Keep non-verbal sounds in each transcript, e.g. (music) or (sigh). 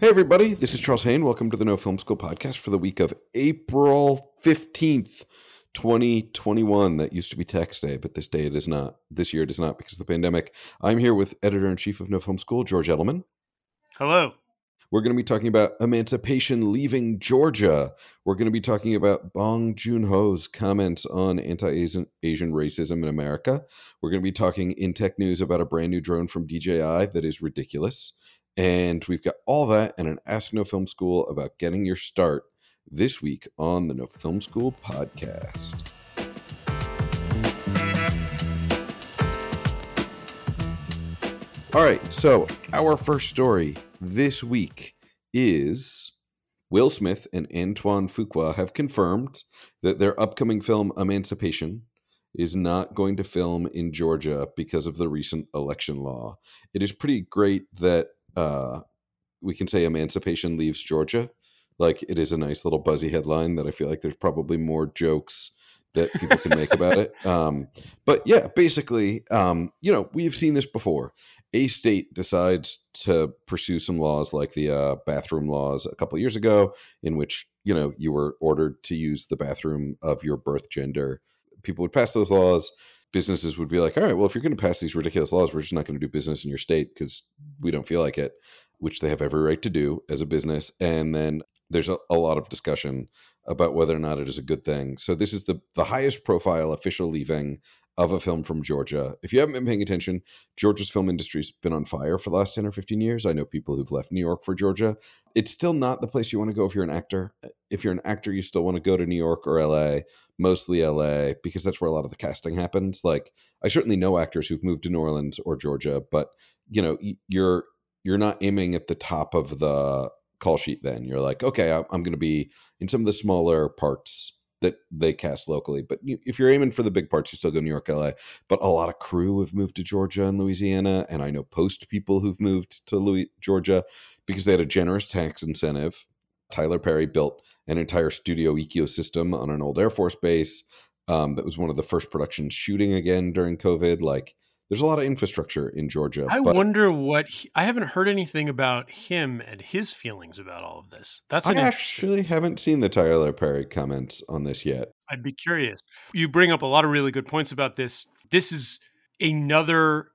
Hey, everybody, this is Charles Haine. Welcome to the No Film School podcast for the week of April 15th, 2021. That used to be tax day, but this day it is not. This year it is not because of the pandemic. I'm here with editor in chief of No Film School, George Edelman. Hello. We're going to be talking about emancipation leaving Georgia. We're going to be talking about Bong Joon Ho's comments on anti Asian racism in America. We're going to be talking in tech news about a brand new drone from DJI that is ridiculous. And we've got all that and an Ask No Film School about getting your start this week on the No Film School podcast. All right, so our first story this week is Will Smith and Antoine Fuqua have confirmed that their upcoming film Emancipation is not going to film in Georgia because of the recent election law. It is pretty great that uh, we can say emancipation leaves Georgia. Like it is a nice little buzzy headline that I feel like there's probably more jokes that people can make about it. (laughs) Um, but yeah, basically, um, you know, we've seen this before. A state decides to pursue some laws like the uh, bathroom laws a couple years ago, in which you know you were ordered to use the bathroom of your birth gender. People would pass those laws businesses would be like, all right, well, if you're going to pass these ridiculous laws, we're just not going to do business in your state because we don't feel like it, which they have every right to do as a business. And then there's a, a, lot of discussion about whether or not it is a good thing. So this is the the highest profile official leaving of a film from Georgia. If you haven't been paying attention, Georgia's film industry's been on fire for the last 10 or 15 years. I know people who've left New York for Georgia. It's still not the place you want to go if you're an actor. If you're an actor, you still want to go to New York or LA, mostly LA, because that's where a lot of the casting happens. Like I certainly know actors who've moved to New Orleans or Georgia, but you know, you're you're not aiming at the top of the call sheet then. You're like, okay, I'm going to be in some of the smaller parts that they cast locally. But if you're aiming for the big parts, you still go to New York, LA. But a lot of crew have moved to Georgia and Louisiana, and I know post people who've moved to Louis, Georgia because they had a generous tax incentive. Tyler Perry built an entire studio ecosystem on an old Air Force base. Um, that was one of the first productions shooting again during COVID. Like there's a lot of infrastructure in Georgia. I wonder what he, I haven't heard anything about him and his feelings about all of this. That's I actually haven't seen the Tyler Perry comments on this yet. I'd be curious. You bring up a lot of really good points about this. This is another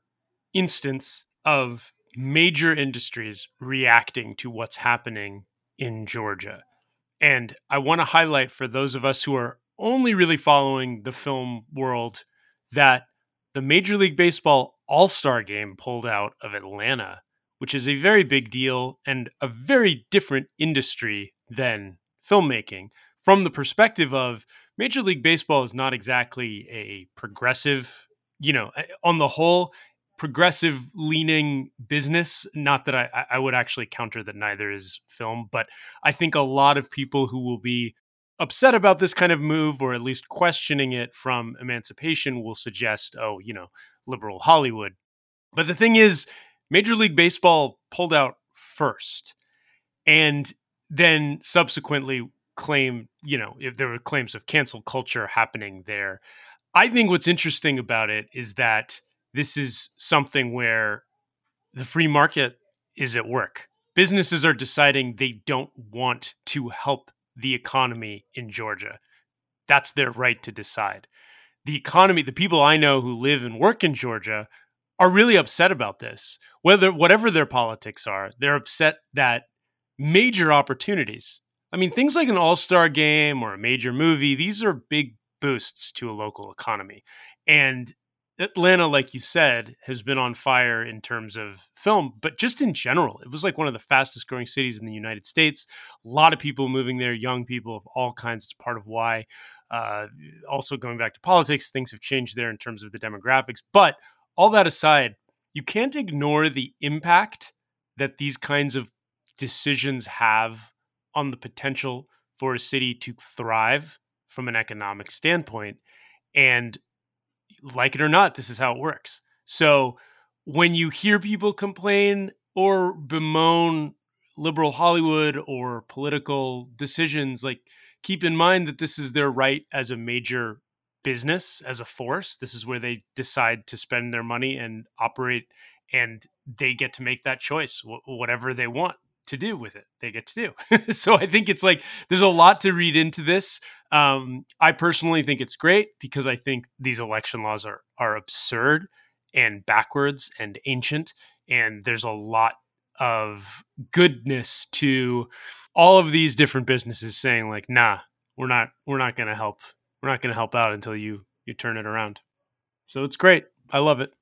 instance of major industries reacting to what's happening in Georgia. And I want to highlight for those of us who are only really following the film world that the Major League Baseball All Star game pulled out of Atlanta, which is a very big deal and a very different industry than filmmaking from the perspective of Major League Baseball is not exactly a progressive, you know, eh, on the whole, progressive leaning business. Not that I, I would actually counter that neither is film, but I think a lot of people who will be upset about this kind of move or at least questioning it from emancipation will suggest, oh, you know, liberal Hollywood. But the thing is, Major League Baseball pulled out first and then subsequently claim, you know, if there were claims of cancel culture happening there. I think what's interesting about it is that this is something where the free market is at work. Businesses are deciding they don't want to help the economy in Georgia. That's their right to decide. The economy, the people I know who live and work in Georgia are really upset about this. Whether whatever their politics are, they're upset that major opportunities. I mean, things like an all-star game or a major movie, these are big boosts to a local economy. And Atlanta, like you said, has been on fire in terms of film, but just in general, it was like one of the fastest growing cities in the United States. A lot of people moving there, young people of all kinds. It's part of why. Uh, also, going back to politics, things have changed there in terms of the demographics. But all that aside, you can't ignore the impact that these kinds of decisions have on the potential for a city to thrive from an economic standpoint. And like it or not, this is how it works. So when you hear people complain or bemoan liberal Hollywood or political decisions, like keep in mind that this is their right as a major business, as a force. This is where they decide to spend their money and operate, and they get to make that choice, wh- whatever they want. To do with it. They get to do. (laughs) so I think it's like there's a lot to read into this. Um, I personally think it's great because I think these election laws are are absurd and backwards and ancient, and there's a lot of goodness to all of these different businesses saying like, nah, we're not we're not going to help. We're not going to help out until you you turn it around. So it's great. I love it.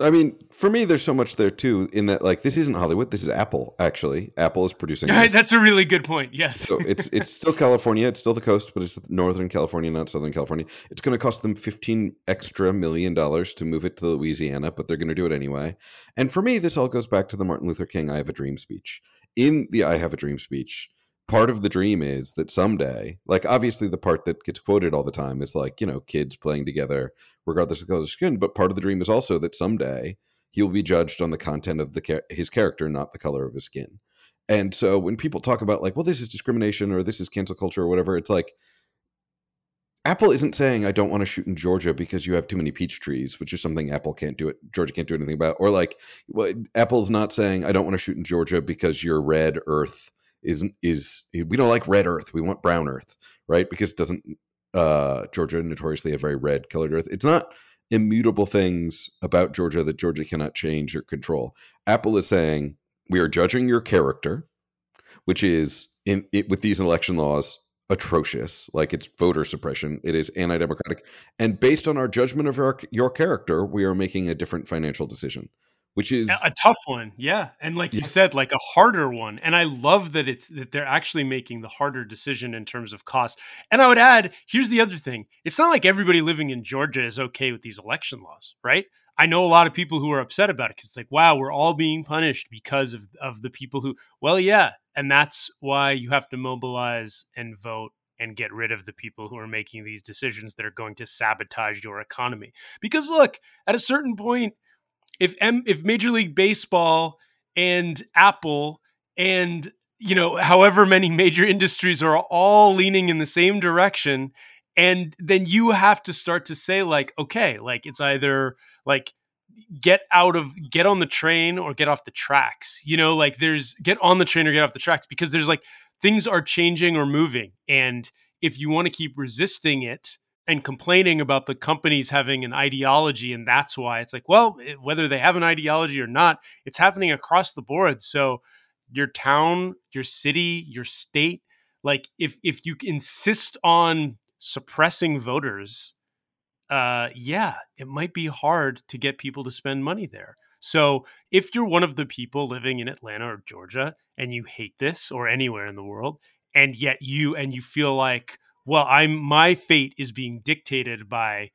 I mean, for me, there's so much there too. In that, like, this isn't Hollywood. This is Apple. Actually, Apple is producing. That's a really good point. Yes. so it's it's (laughs) still California. It's still the coast, but it's Northern California, not Southern California. It's going to cost them 15 extra million dollars to move it to Louisiana, but they're going to do it anyway. And for me, this all goes back to the Martin Luther King "I Have a Dream" speech. In the "I Have a Dream" speech, part of the dream is that someday, like obviously the part that gets quoted all the time is like, you know, kids playing together regardless of color of skin, but part of the dream is also that someday he'll be judged on the content of the his character, not the color of his skin. And so when people talk about like, well, this is discrimination or this is cancel culture or whatever, it's like Apple isn't saying I don't want to shoot in Georgia because you have too many peach trees, which is something Apple can't do it. Georgia can't do anything about. Or like, well, Apple's not saying I don't want to shoot in Georgia because you're red Earth is is we don't like red earth we want brown earth right? Because doesn't uh georgia notoriously have very red colored earth. It's not immutable things about georgia that georgia cannot change or control. Apple is saying we are judging your character which is in it with these election laws atrocious. Like it's voter suppression. It is anti-democratic. And based on our judgment of our, your character we are making a different financial decision which is a tough one yeah and like yeah. you said like a harder one and i love that it's that they're actually making the harder decision in terms of cost and i would add here's the other thing it's not like everybody living in georgia is okay with these election laws right i know a lot of people who are upset about it because it's like wow we're all being punished because of of the people who well yeah and that's why you have to mobilize and vote and get rid of the people who are making these decisions that are going to sabotage your economy because look at a certain point if M, if Major League Baseball and Apple and you know however many major industries are all leaning in the same direction and then you have to start to say like okay like it's either like get out of get on the train or get off the tracks you know like there's get on the train or get off the tracks because there's like things are changing or moving and if you want to keep resisting it and complaining about the companies having an ideology and that's why. It's like well eh, whether they have an ideology or not it's happening across the board. So your town your city your state like if if you insist on suppressing voters uh yeah it might be hard to get people to spend money there. So if you're one of the people living in Atlanta or Georgia and you hate this or anywhere in the world and yet you and you feel like well i'm my fate is being dictated by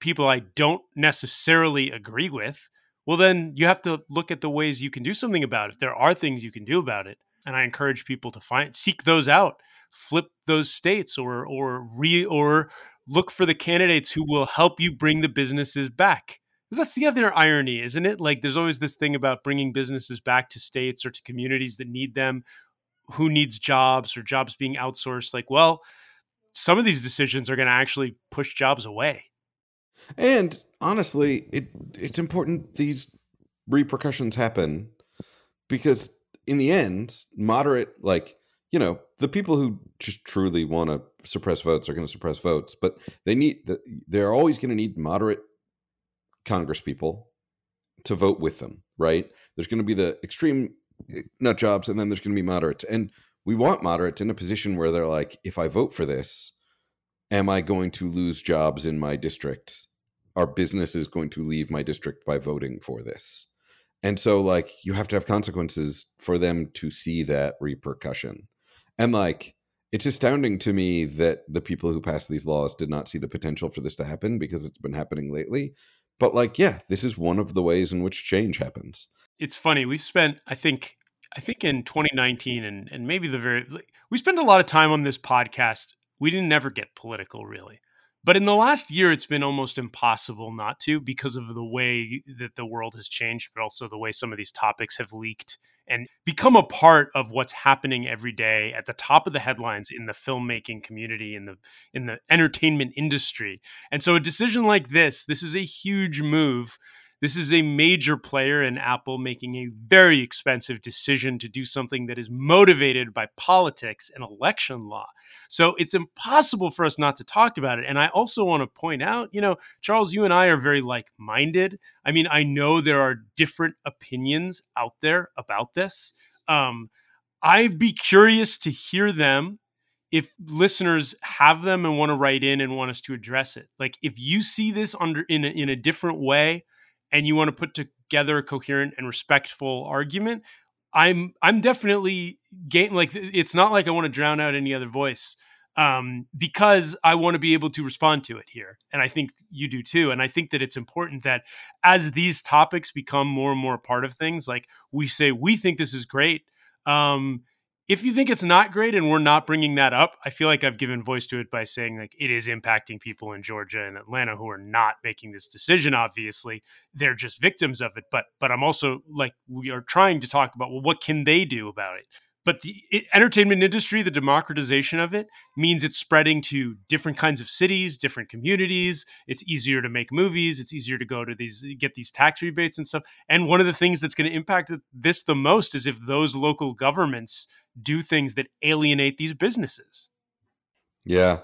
people i don't necessarily agree with. Well then you have to look at the ways you can do something about it. There are things you can do about it. And i encourage people to find seek those out flip those states or or re or look for the candidates who will help you bring the businesses back. Because that's the other irony isn't it? Like there's always this thing about bringing businesses back to states or to communities that need them. Who needs jobs or jobs being outsourced? Like well some of these decisions are going to actually push jobs away. And honestly, it it's important these repercussions happen because in the end, moderate like you know the people who just truly want to suppress votes are going to suppress votes, but they need they're always going to need moderate Congress people to vote with them, right? There's going to be the extreme eh, nut jobs, and then there's going to be moderates, and we want moderates in a position where they're like, if I vote for this, am I going to lose jobs in my district? Are businesses going to leave my district by voting for this? And so, like, you have to have consequences for them to see that repercussion. And, like, it's astounding to me that the people who passed these laws did not see the potential for this to happen because it's been happening lately. But, like, yeah, this is one of the ways in which change happens. It's funny. We spent, I think, I think in 2019 and, and maybe the very, we spend a lot of time on this podcast. We didn't ever get political really. But in the last year, it's been almost impossible not to because of the way that the world has changed, but also the way some of these topics have leaked and become a part of what's happening every day at the top of the headlines in the filmmaking community in the in the entertainment industry. And so a decision like this, this is a huge move This is a major player in Apple making a very expensive decision to do something that is motivated by politics and election law. So it's impossible for us not to talk about it. And I also want to point out, you know, Charles, you and I are very like minded. I mean, I know there are different opinions out there about this. Um, I'd be curious to hear them if listeners have them and want to write in and want us to address it. Like if you see this under in a, in a different way and you want to put together a coherent and respectful argument, I'm I'm definitely game like it's not like I want to drown out any other voice um, because I want to be able to respond to it here. And I think you do too. And I think that it's important that as these topics become more and more part of things, like we say, we think this is great. Um, if you think it's not great and we're not bringing that up, I feel like I've given voice to it by saying like it is impacting people in Georgia and Atlanta who are not making this decision. Obviously, they're just victims of it. But but I'm also like we are trying to talk about well, what can they do about it? But the entertainment industry, the democratization of it, means it's spreading to different kinds of cities, different communities. It's easier to make movies. It's easier to go to these, get these tax rebates and stuff. And one of the things that's going to impact this the most is if those local governments do things that alienate these businesses. Yeah.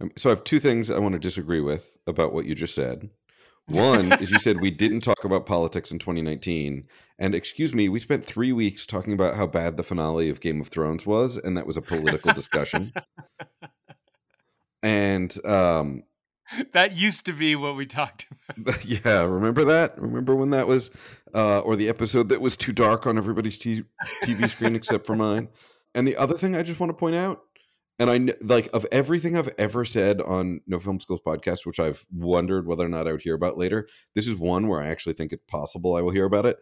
Um, so I have two things I want to disagree with about what you just said. One is you said we (laughs) didn't talk about politics in 2019. And excuse me, we spent three weeks talking about how bad the finale of Game of Thrones was, and that was a political discussion. and um, (laughs) that used to be what we talked about. (laughs) Yeah, remember that? Remember when that was, uh, or the episode that was too dark on everybody's t- TV screen except for mine? And the other thing I just want to point out and I like of everything I've ever said on No Film Schools podcast, which I've wondered whether or not I would hear about later. This is one where I actually think it's possible I will hear about it.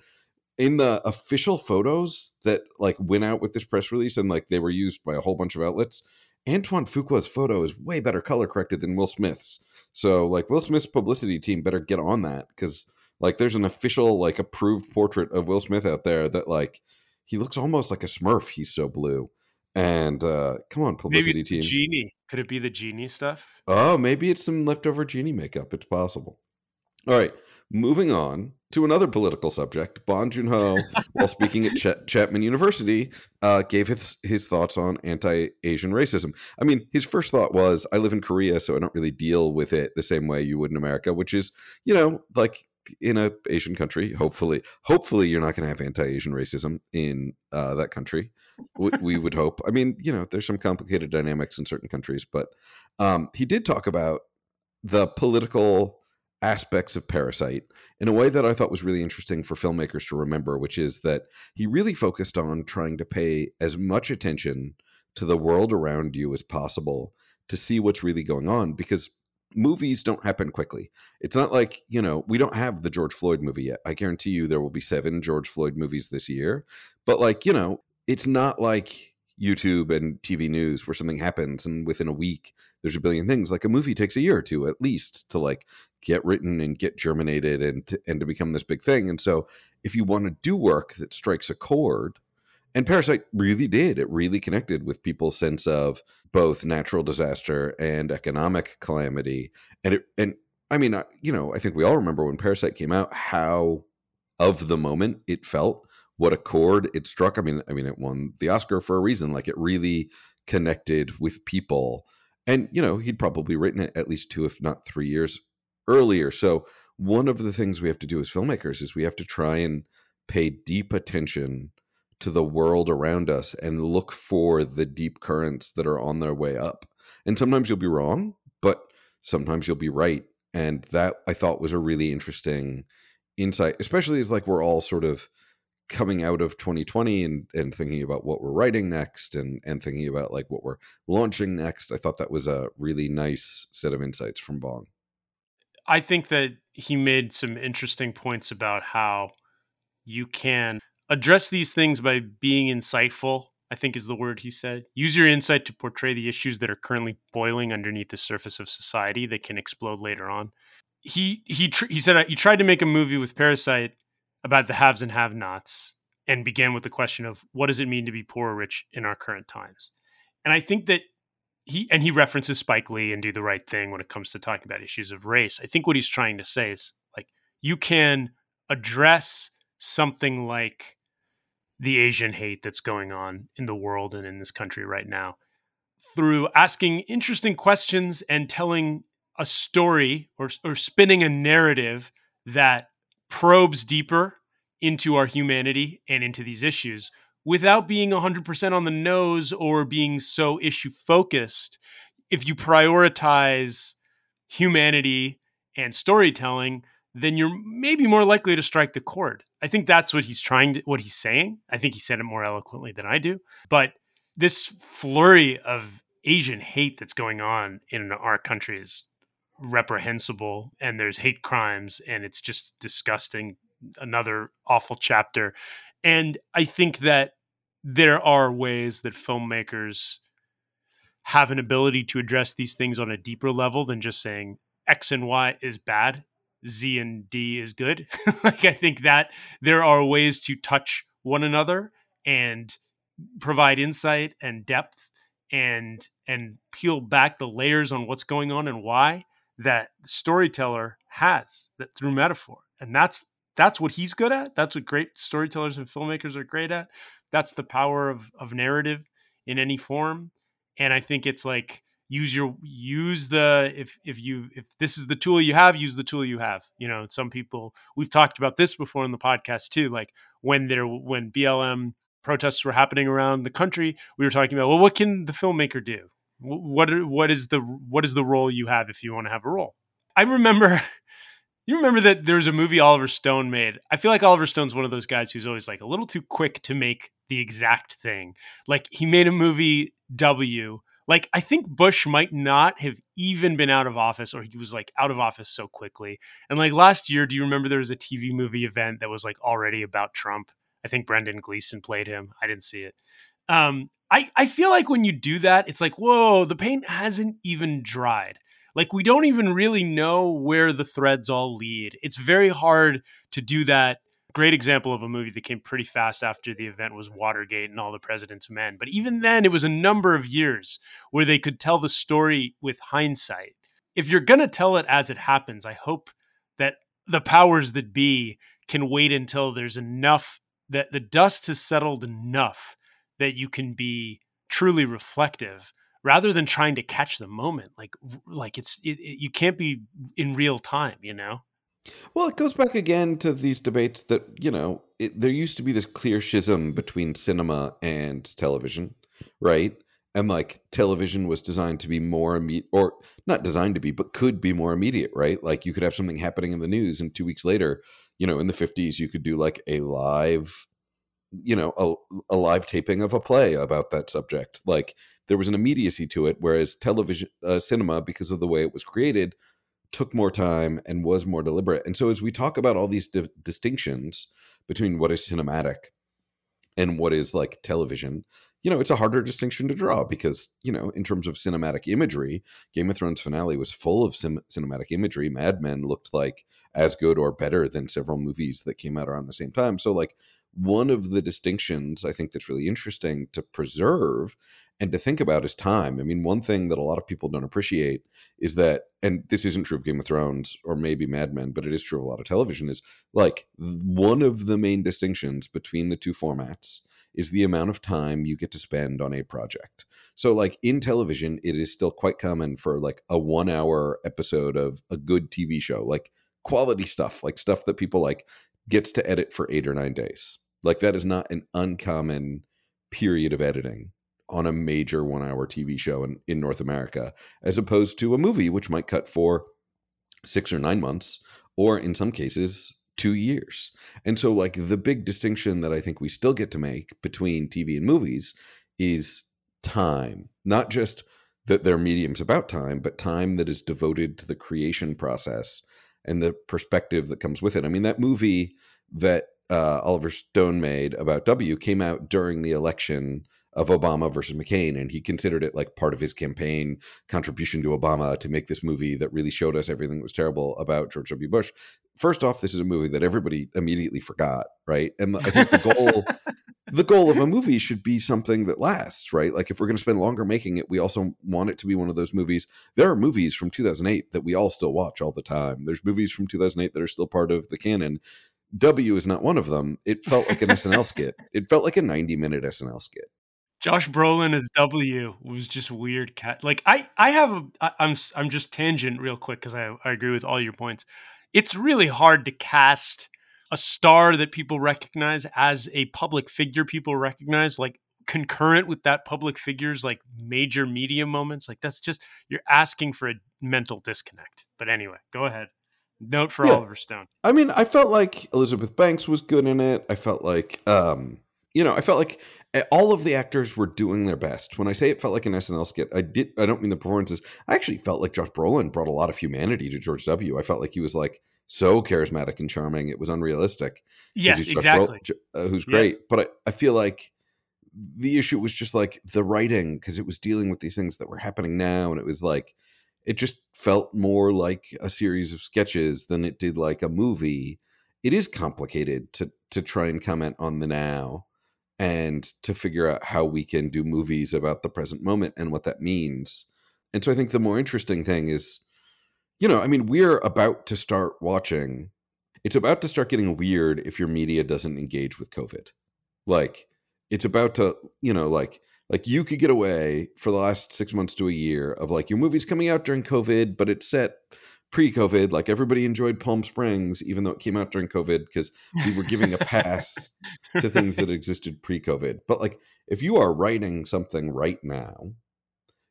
In the official photos that like went out with this press release and like they were used by a whole bunch of outlets, Antoine Fuqua's photo is way better color corrected than Will Smith's. So like Will Smith's publicity team better get on that because like there's an official like approved portrait of Will Smith out there that like he looks almost like a Smurf. He's so blue. And uh, come on, publicity team. Genie. Could it be the genie stuff? Oh, maybe it's some leftover genie makeup. It's possible. All right, moving on to another political subject. Bong Joon Ho, while speaking at Ch- Chapman University, uh, gave his, his thoughts on anti Asian racism. I mean, his first thought was, I live in Korea, so I don't really deal with it the same way you would in America, which is, you know, like in a Asian country. Hopefully, hopefully you're not going to have anti-Asian racism in uh, that country. we, we, (laughs) would hope. I mean, you know, there's some complicated dynamics in certain countries, but um, he did talk about the political aspects of Parasite in a way that I thought was really interesting for filmmakers to remember, which is that he really focused on trying to pay as much attention to the world around you as possible to see what's really going on because movies don't happen quickly. It's not like, you know, we don't have the George Floyd movie yet. I guarantee you there will be seven George Floyd movies this year. But like, you know, it's not like YouTube and TV news where something happens and within a week there's a billion things. Like a movie takes a year or two at least to like get written and get germinated and to, and to become this big thing. And so if you want to do work that strikes a chord, and Parasite really did. It really connected with people's sense of both natural disaster and economic calamity. And it, and I mean, you know, I think we all remember when Parasite came out, how of the moment it felt, what a chord it struck. I mean, I mean, it won the Oscar for a reason. Like it really connected with people. And you know, he'd probably written it at least two, if not three years earlier. So one of the things we have to do as filmmakers is we have to try and pay deep attention to the world around us and look for the deep currents that are on their way up. And sometimes you'll be wrong, but sometimes you'll be right. And that I thought was a really interesting insight, especially as like we're all sort of coming out of 2020 and and thinking about what we're writing next and and thinking about like what we're launching next. I thought that was a really nice set of insights from Bong. I think that he made some interesting points about how you can address these things by being insightful i think is the word he said. Use your insight to portray the issues that are currently boiling underneath the surface of society that can explode later on. He he tr- he said he tried to make a movie with parasite about the haves and have nots and began with the question of what does it mean to be poor or rich in our current times? And i think that he and he references spike lee and do the right thing when it comes to talking about issues of race. I think what he's trying to say is like you can address something like the Asian hate that's going on in the world and in this country right now through asking interesting questions and telling a story or, or spinning a narrative that probes deeper into our humanity and into these issues without being 100% on the nose or being so issue focused. If you prioritize humanity and storytelling, then you're maybe more likely to strike the chord. I think that's what he's trying to, what he's saying. I think he said it more eloquently than I do. But this flurry of Asian hate that's going on in our country is reprehensible and there's hate crimes and it's just disgusting another awful chapter and i think that there are ways that filmmakers have an ability to address these things on a deeper level than just saying x and y is bad z and d is good. (laughs) Like i think that there are ways to touch one another and provide insight and depth and and peel back the layers on what's going on and why that storyteller has that through metaphor. And that's that's what he's good at. That's what great storytellers and filmmakers are great at. That's the power of of narrative in any form. And i think it's like use your use the if if you if this is the tool you have use the tool you have you know some people we've talked about this before in the podcast too like when there when blm protests were happening around the country we were talking about well what can the filmmaker do what what is the what is the role you have if you want to have a role? I remember (laughs) you remember that there was a movie Oliver Stone made. I feel like Oliver Stone's one of those guys who's always like a little too quick to make the exact thing. Like he made a movie W. Like I think Bush might not have even been out of office or he was like out of office so quickly. And like last year, do you remember there was a TV movie event that was like already about Trump? I think Brendan Gleeson played him. I didn't see it. Um, I, I feel like when you do that, it's like, whoa, the paint hasn't even dried. Like we don't even really know where the threads all lead. It's very hard to do that. Great example of a movie that came pretty fast after the event was Watergate and All the President's Men. But even then, it was a number of years where they could tell the story with hindsight. If you're going to tell it as it happens, I hope that the powers that be can wait until there's enough that the dust has settled enough that you can be truly reflective rather than trying to catch the moment like like it's it, it, you can't be in real time you know well it goes back again to these debates that you know it, there used to be this clear schism between cinema and television right? And like television was designed to be more immediate or not designed to be but could be more immediate right? Like you could have something happening in the news and two weeks later you know in the 50s you could do like a live you know a, a live taping of a play about that subject. Like there was an immediacy to it whereas television uh, cinema because of the way it was created took more time and was more deliberate. And so as we talk about all these di- distinctions between what is cinematic and what is like television you know it's a harder distinction to draw because you know in terms of cinematic imagery game of thrones finale was full of sim- cinematic imagery. Mad men looked like as good or better than several movies that came out around the same time. So like one of the distinctions I think that's really interesting to preserve and to think about is time. I mean, one thing that a lot of people don't appreciate is that, and this isn't true of Game of Thrones or maybe Mad Men, but it is true of a lot of television, is like one of the main distinctions between the two formats is the amount of time you get to spend on a project. So, like in television, it is still quite common for like a one hour episode of a good TV show, like quality stuff, like stuff that people like, gets to edit for eight or nine days like that is not an uncommon period of editing on a major one hour TV show in, in North America, as opposed to a movie, which might cut for six or nine months, or in some cases, two years. And so, like, the big distinction that I think we still get to make between TV and movies is time, not just that they're mediums about time, but time that is devoted to the creation process and the perspective that comes with it. I mean, that movie that uh, Oliver Stone made about W came out during the election of Obama versus McCain, and he considered it like part of his campaign contribution to Obama to make this movie that really showed us everything that was terrible about George W. Bush. First off, this is a movie that everybody immediately forgot, right? And I think the goal, (laughs) the goal of a movie should be something that lasts, right? Like if we're going to spend longer making it, we also want it to be one of those movies. There are movies from 2008 that we all still watch all the time. There's movies from 2008 that are still part of the canon W is not one of them. It felt like an SNL skit. It felt like a 90 minute SNL skit. Josh Brolin as W was just weird. Cat like I I have a I, I'm I'm just tangent real quick because I I agree with all your points. It's really hard to cast a star that people recognize as a public figure people recognize like concurrent with that public figure's like major media moments like that's just you're asking for a mental disconnect but anyway go ahead note for Yeah. oliver stone I mean, I felt like Elizabeth Banks was good in it. I felt like, um, you know, I felt like eh, all of the actors were doing their best. When I say it felt like an SNL skit, I did. I don't mean the performances. I actually felt like Josh Brolin brought a lot of humanity to George W. I felt like he was like so charismatic and charming. It was unrealistic. yes Josh Brolin, exactly uh, who's Yeah. great. But I, I feel like the issue was just like the writing because it was dealing with these things that were happening now, and it was like it just felt more like a series of sketches than it did like a movie. It is complicated to to try and comment on the now and to figure out how we can do movies about the present moment and what that means. And so I think the more interesting thing is, you know, I mean, we're about to start watching. It's about to start getting weird if your media doesn't engage with COVID. Like, it's about to, you know, like, like you could get away for the last six months to a year of like your movie's coming out during COVID, but it's set pre-COVID. Like everybody enjoyed Palm Springs, even though it came out during COVID, because we were giving a pass to things that existed pre-COVID. But like if you are writing something right now,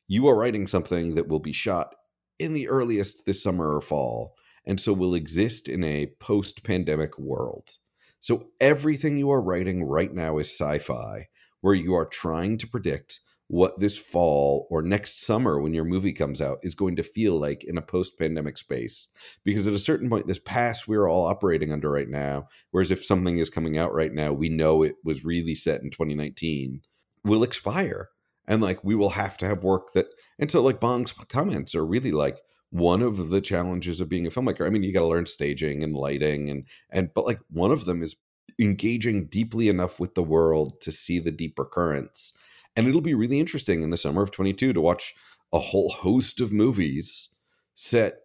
you are writing something that will be shot in the earliest this summer or fall, and so will exist in a post-pandemic world. So everything you are writing right now is sci-fi, where you are trying to predict what this fall or next summer when your movie comes out is going to feel like in a post-pandemic space. Because at a certain point this pass we're all operating under right now whereas if something is coming out right now we know it was really set in 2019 will expire. And like we will have to have work that and so like bong's comments are really like one of the challenges of being a filmmaker. I mean you got to learn staging and lighting and and but like one of them is engaging deeply enough with the world to see the deeper currents and it'll be really interesting in the summer of 22 to watch a whole host of movies set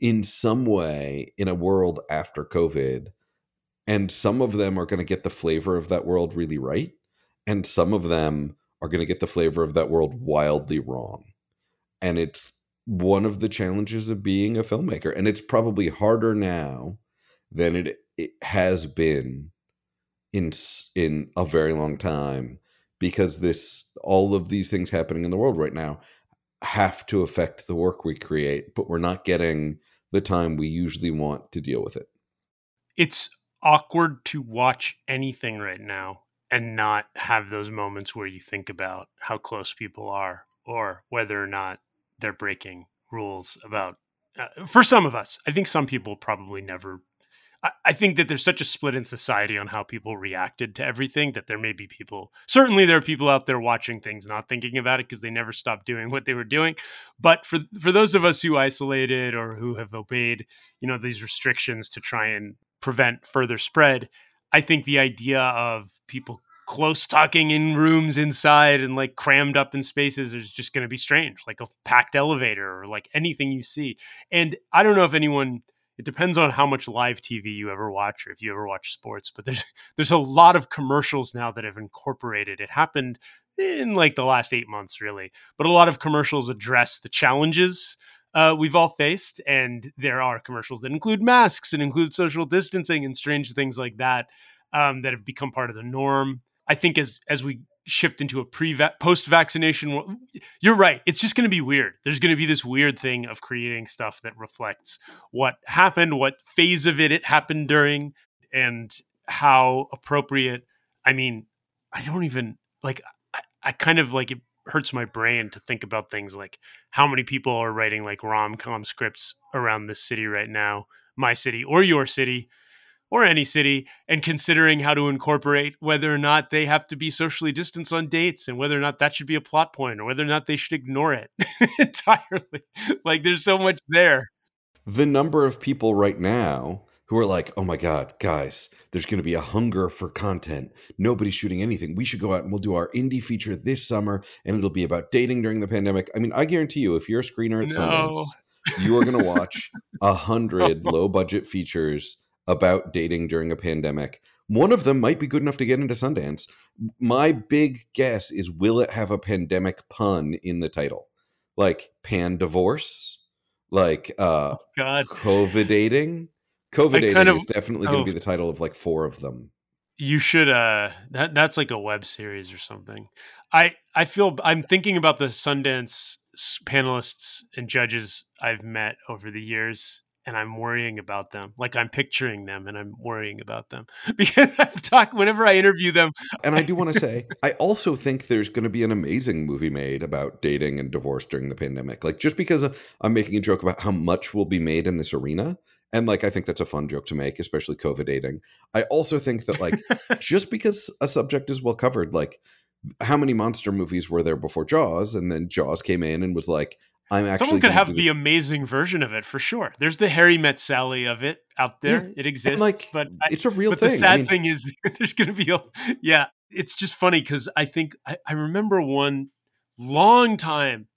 in some way in a world after covid and some of them are going to get the flavor of that world really right and some of them are going to get the flavor of that world wildly wrong. And it's one of the challenges of being a filmmaker and it's probably harder now than it, it has been in in a very long time because this all of these things happening in the world right now have to affect the work we create but we're not getting the time we usually want to deal with it. It's awkward to watch anything right now and not have those moments where you think about how close people are or whether or not they're breaking rules about uh, for some of us i think some people probably never I, think that there's such a split in society on how people reacted to everything that there may be people certainly there are people out there watching things not thinking about it because they never stopped doing what they were doing. But for for those of us who isolated or who have obeyed you know these restrictions to try and prevent further spread i think the idea of people close talking in rooms inside and like crammed up in spaces is just going to be strange like a packed elevator or like anything you see. And i don't know if anyone it depends on how much live tv you ever watch or if you ever watch sports but there's (laughs) there's a lot of commercials now that have incorporated. It happened in like the last eight months really but a lot of commercials address the challenges uh, we've all faced and there are commercials that include masks and include social distancing and strange things like that um, that have become part of the norm. I think as as we shift into a pre post vaccination you're right it's just going to be weird. There's going to be this weird thing of creating stuff that reflects what happened what phase of it it happened during and how appropriate i mean i don't even like I, I kind of like it hurts my brain to think about things like how many people are writing like rom-com scripts around this city right now my city or your city or any city and considering how to incorporate whether or not they have to be socially distanced on dates and whether or not that should be a plot point or whether or not they should ignore it (laughs) entirely. Like there's so much there. The number of people right now who are like oh my god guys there's going to be a hunger for content. Nobody's shooting anything. We should go out and we'll do our indie feature this summer and it'll be about dating during the pandemic. I mean i guarantee you if you're a screener at No. sundance you are going to watch a hundred (laughs) low budget features about dating during a pandemic. One of them might be good enough to get into Sundance. My big guess is will it have a pandemic pun in the title? Like pan divorce? Like uh oh, God. COVID dating? COVID dating is definitely oh, going to be the title of like four of them. You should uh that that's like a web series or something. I I feel I'm thinking about the Sundance panelists and judges I've met over the years and I'm worrying about them. Like I'm picturing them and I'm worrying about them (laughs) because I've talked whenever I interview them. And I do want to (laughs) say, I also think there's going to be an amazing movie made about dating and divorce during the pandemic. Like just because I'm making a joke about how much will be made in this arena and like I think that's a fun joke to make, especially COVID dating. I also think that like (laughs) just because a subject is well covered, like how many monster movies were there before Jaws, and then Jaws came in and was like, I'm actually someone could have the amazing version of it for sure. There's the Harry Met Sally of it out there. Yeah. It exists, and like, but it's a real but thing. The sad I mean, thing is, (laughs) there's going to be a yeah. It's just funny because I think I, I remember one long time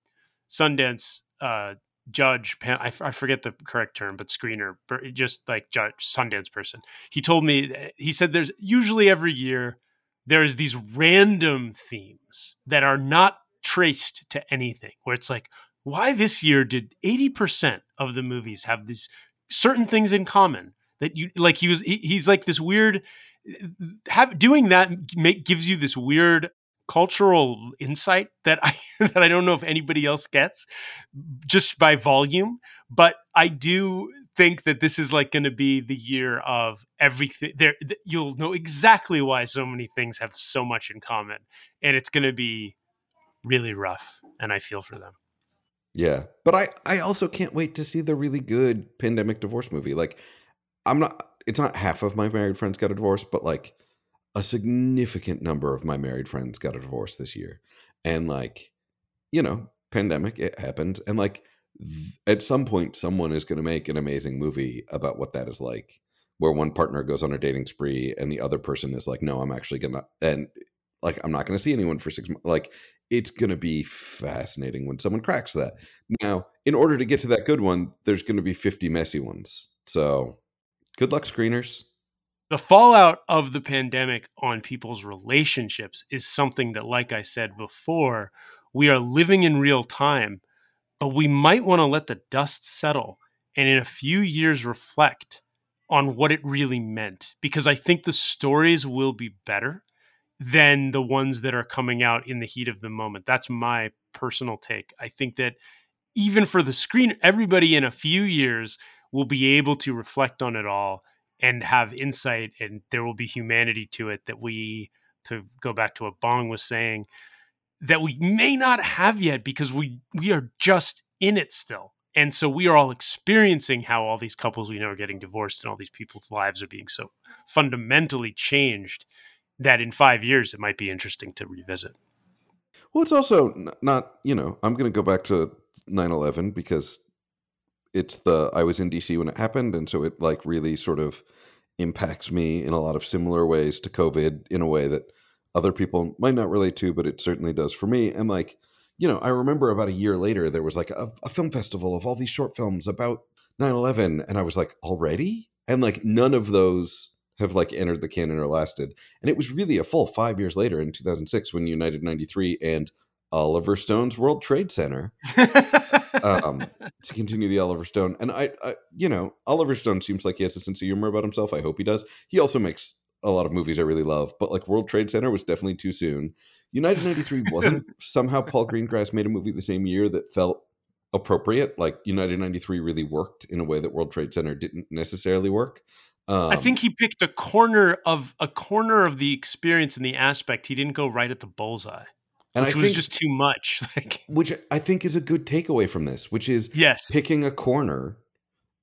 Sundance uh, judge pan, I, f- I forget the correct term but screener just like judge sundance person he told me he said there's usually every year there's these random themes that are not traced to anything where it's like why this year did 80% of the movies have these certain things in common that you like he was he, he's like this weird have doing that make, gives you this weird cultural insight that I (laughs) that I don't know if anybody else gets just by volume, but I do think that this is like going to be the year of everything there you'll know exactly why so many things have so much in common and it's going to be really rough and I feel for them. Yeah. But I I also can't wait to see the really good pandemic divorce movie. Like I'm not it's not half of my married friends got a divorce, but like a significant number of my married friends got a divorce this year. And like, you know, pandemic, it happened. And like at some point someone is going to make an amazing movie about what that is like where one partner goes on a dating spree and the other person is like, "No, I'm actually going to and like I'm not going to see anyone for 6 months." Like it's going to be fascinating when someone cracks that. Now, in order to get to that good one, there's going to be 50 messy ones. So, good luck screeners the fallout of the pandemic on people's relationships is something that, like I said before, we are living in real time, but we might want to let the dust settle and in a few years reflect on what it really meant. Because I think the stories will be better than the ones that are coming out in the heat of the moment. That's my personal take. I think that even for the screen, everybody in a few years will be able to reflect on it all and have insight and there will be humanity to it that we to go back to what bong was saying that we may not have yet because we we are just in it still and so we are all experiencing how all these couples we know are getting divorced and all these people's lives are being so fundamentally changed that in five years it might be interesting to revisit well it's also not you know i'm going to go back to 9-11 because it's the I was in DC when it happened, and so it like really sort of impacts me in a lot of similar ways to COVID in a way that other people might not relate to, but it certainly does for me. And like, you know, I remember about a year later there was like a, a film festival of all these short films about 9-11 and I was like, already? And like none of those have like entered the canon or lasted. And it was really a full five years later in 2006 when United 93 and Oliver Stone's World Trade Center um, to (laughs) continue the Oliver Stone. And I, I, you know, Oliver Stone seems like he has a sense of humor about himself. I hope he does. He also makes a lot of movies I really love, but like World Trade Center was definitely too soon. United 93 (laughs) wasn't somehow Paul Greengrass made a movie the same year that felt appropriate. Like United 93 really worked in a way that World Trade Center didn't necessarily work. Um, I think he picked a corner of a corner of the experience and the aspect. He didn't go right at the bullseye and which I was think, just too much. (laughs) Like, which I think is a good takeaway from this, which is yes, picking a corner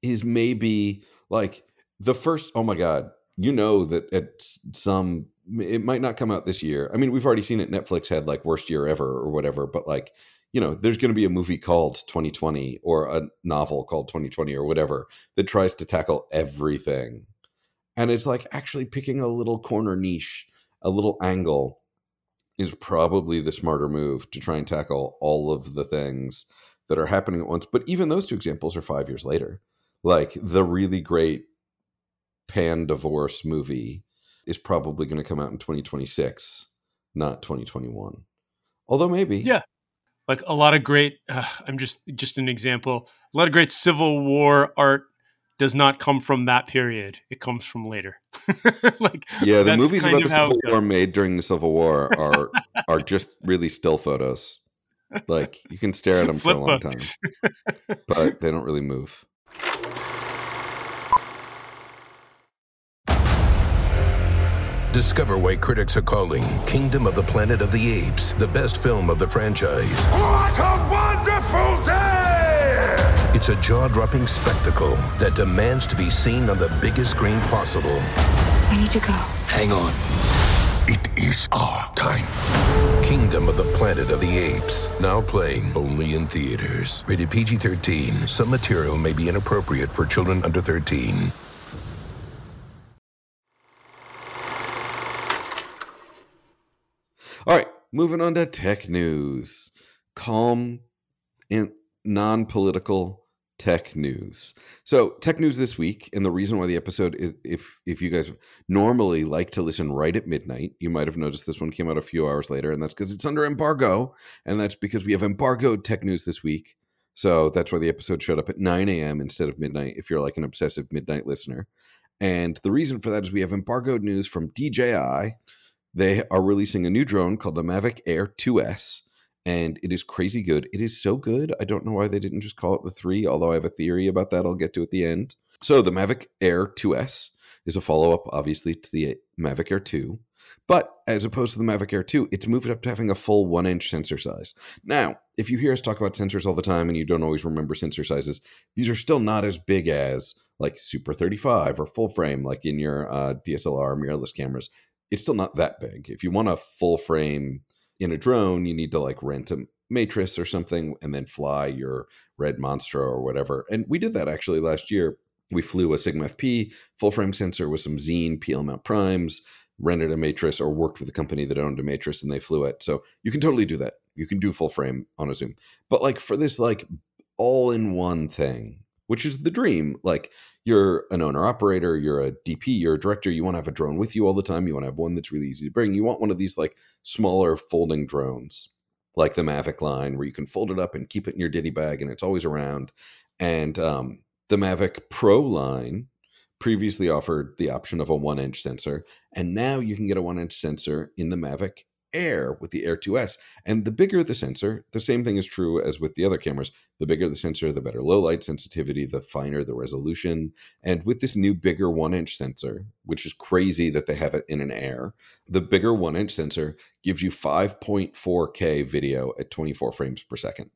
is maybe like the first. Oh my god, you know that at some it might not come out this year. I mean, we've already seen it. Netflix had like worst year ever or whatever, but like you know, there's going to be a movie called 2020 or a novel called 2020 or whatever that tries to tackle everything. And it's like actually picking a little corner niche, a little angle is probably the smarter move to try and tackle all of the things that are happening at once. But even those two examples are five years later. Like the really great pan divorce movie is probably going to come out in 2026, not 2021. Although maybe. Yeah. Like a lot of great uh, I'm just just an example. A lot of great Civil War art does not come from that period. It comes from later. (laughs) like Yeah, the movies about the Civil War made during the Civil War (laughs) are are just really still photos. Like you can stare at them Flip for a long books. time. (laughs) but they don't really move. Discover why critics are calling Kingdom of the Planet of the Apes the best film of the franchise. What a wonderful day! It's a jaw dropping spectacle that demands to be seen on the biggest screen possible. I need to go. Hang on. It is our time. Kingdom of the Planet of the Apes. Now playing only in theaters. Rated PG 13. Some material may be inappropriate for children under 13. All right, moving on to tech news. Calm and non political tech news. So, tech news this week, and the reason why the episode is if if you guys normally like to listen right at midnight, you might have noticed this one came out a few hours later, and that's because it's under embargo, and that's because we have embargoed tech news this week. So that's why the episode showed up at 9 a.m. instead of midnight, if you're like an obsessive midnight listener. And the reason for that is we have embargoed news from DJI, they are releasing a new drone called the Mavic Air 2S, and it is crazy good. It is so good. I don't know why they didn't just call it the 3, although I have a theory about that I'll get to at the end. So, the Mavic Air 2S is a follow up, obviously, to the Mavic Air 2. But as opposed to the Mavic Air 2, it's moved up to having a full one inch sensor size. Now, if you hear us talk about sensors all the time and you don't always remember sensor sizes, these are still not as big as like Super 35 or full frame, like in your uh, DSLR mirrorless cameras it's still not that big. If you want a full frame in a drone, you need to like rent a Matrice or something and then fly your red monstro or whatever. And we did that actually last year. We flew a Sigma FP full frame sensor with some Xeen PL mount primes, rented a Matrice or worked with a company that owned a Matrice and they flew it. So you can totally do that. You can do full frame on a Zoom. But like for this like all in one thing, which is the dream, like you're an owner operator, you're a DP, you're a director, you want to have a drone with you all the time. You want to have one that's really easy to bring. You want one of these like smaller folding drones, like the Mavic line, where you can fold it up and keep it in your ditty bag and it's always around. And um, the Mavic Pro line previously offered the option of a one inch sensor. And now you can get a one inch sensor in the Mavic Air with the Air 2S. And the bigger the sensor, the same thing is true as with the other cameras. The bigger the sensor, the better low light sensitivity, the finer the resolution. And with this new bigger one inch sensor, which is crazy that they have it in an Air, the bigger one inch sensor gives you 5.4K video at 24 frames per second.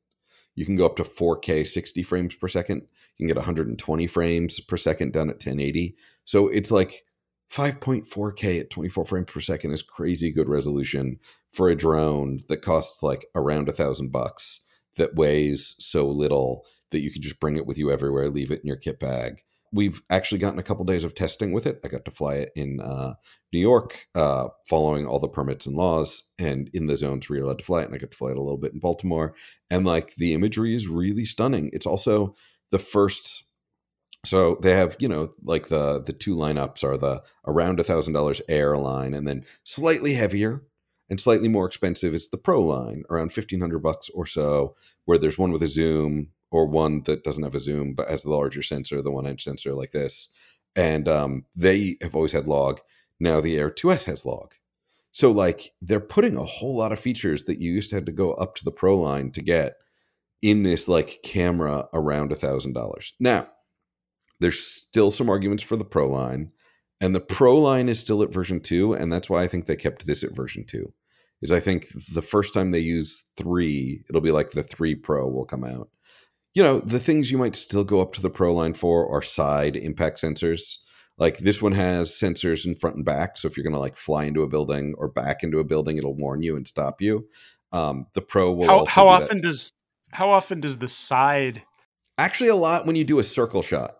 You can go up to 4K 60 frames per second. You can get 120 frames per second down at 1080. So it's like 5.4K at 24 frames per second is crazy good resolution for a drone that costs like around a thousand bucks that weighs so little that you can just bring it with you everywhere, leave it in your kit bag. We've actually gotten a couple days of testing with it. I got to fly it in uh, New York, uh, following all the permits and laws, and in the zones where you're allowed to fly it. And I got to fly it a little bit in Baltimore, and like the imagery is really stunning. It's also the first so they have you know like the the two lineups are the around a thousand dollars air line and then slightly heavier and slightly more expensive is the pro line around 1500 bucks or so where there's one with a zoom or one that doesn't have a zoom but has the larger sensor the one inch sensor like this. And um, they have always had log. Now the air 2s has log. So like they're putting a whole lot of features that you used to have to go up to the pro line to get in this like camera around a thousand dollars. Now there's still some arguments for the Pro line, and the Pro line is still at version two, and that's why I think they kept this at version two. Is I think the first time they use three, it'll be like the three Pro will come out. You know, the things you might still go up to the Pro line for are side impact sensors. Like this one has sensors in front and back, so if you're going to like fly into a building or back into a building, it'll warn you and stop you. Um, the Pro will. How, how do often does how often does the side? Actually, a lot when you do a circle shot.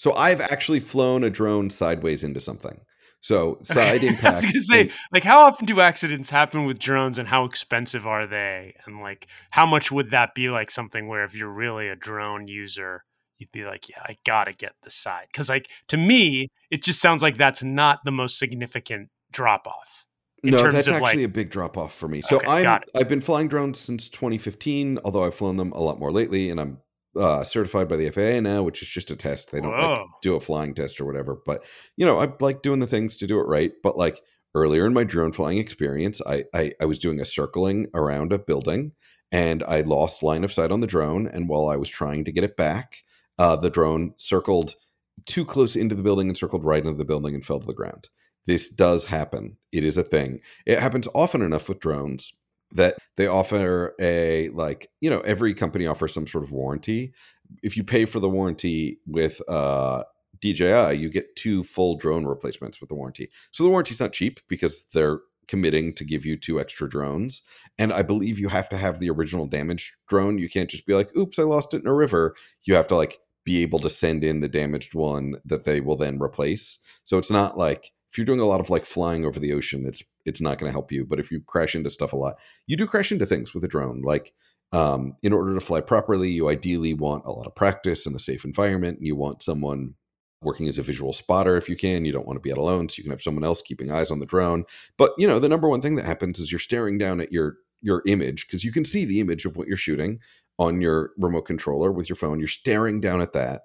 So I've actually flown a drone sideways into something. So (laughs) side impact. I was going to say, and, like, how often do accidents happen with drones, and how expensive are they? And like, how much would that be like something where if you're really a drone user, you'd be like, yeah, I gotta get the side because like to me, it just sounds like that's not the most significant drop off. No, that's actually like, a big drop off for me. So okay, I'm I've been flying drones since 2015, although I've flown them a lot more lately, and I'm uh, certified by the FAA now, which is just a test. They don't like do a flying test or whatever. But you know, I like doing the things to do it right. But like earlier in my drone flying experience, I, I, I was doing a circling around a building, and I lost line of sight on the drone. And while I was trying to get it back, uh, the drone circled too close into the building and circled right into the building and fell to the ground. This does happen. It is a thing. It happens often enough with drones that they offer a like you know every company offers some sort of warranty if you pay for the warranty with uh DJI, you get two full drone replacements with the warranty. So the warranty's not cheap because they're committing to give you two extra drones. And I believe you have to have the original damaged drone. You can't just be like, oops, I lost it in a river. You have to like be able to send in the damaged one that they will then replace. So it's not like if you're doing a lot of like flying over the ocean, it's it's not going to help you. But if you crash into stuff a lot, you do crash into things with a drone. Like um, in order to fly properly, you ideally want a lot of practice in a safe environment. And you want someone working as a visual spotter if you can. You don't want to be out alone, so you can have someone else keeping eyes on the drone. But you know, the number one thing that happens is you're staring down at your your image because you can see the image of what you're shooting on your remote controller with your phone. You're staring down at that,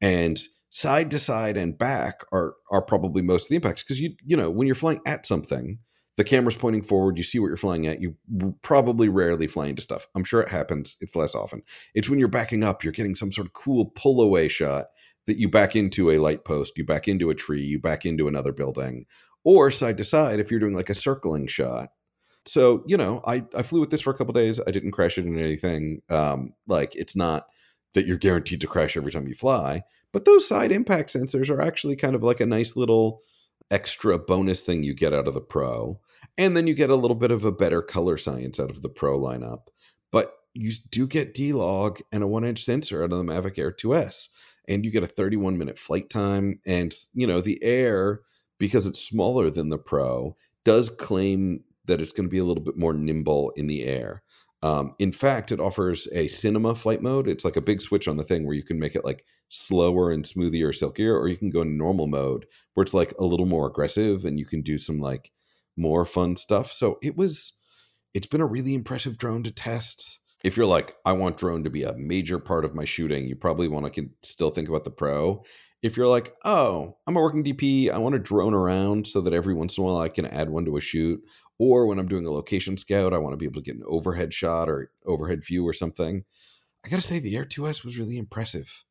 and side to side and back are are probably most of the impacts because you you know when you're flying at something the camera's pointing forward you see what you're flying at you probably rarely fly into stuff. I'm sure it happens it's less often. It's when you're backing up you're getting some sort of cool pull away shot that you back into a light post you back into a tree you back into another building or side to side if you're doing like a circling shot. So you know i i flew with this for a couple days i didn't crash it in anything um like it's not that you're guaranteed to crash every time you fly but those side impact sensors are actually kind of like a nice little extra bonus thing you get out of the Pro. And then you get a little bit of a better color science out of the Pro lineup. But you do get D log and a one inch sensor out of the Mavic Air 2S. And you get a 31 minute flight time. And, you know, the Air, because it's smaller than the Pro, does claim that it's going to be a little bit more nimble in the air. Um, in fact, it offers a cinema flight mode. It's like a big switch on the thing where you can make it like slower and smoother or silkier, or you can go in normal mode where it's like a little more aggressive and you can do some like more fun stuff. So it was, it's been a really impressive drone to test. If you're like, I want drone to be a major part of my shooting, you probably want to still think about the pro. If you're like, oh, I'm a working DP, I want to drone around so that every once in a while I can add one to a shoot, or when I'm doing a location scout, I want to be able to get an overhead shot or overhead view or something. I got to say, the Air 2S was really impressive.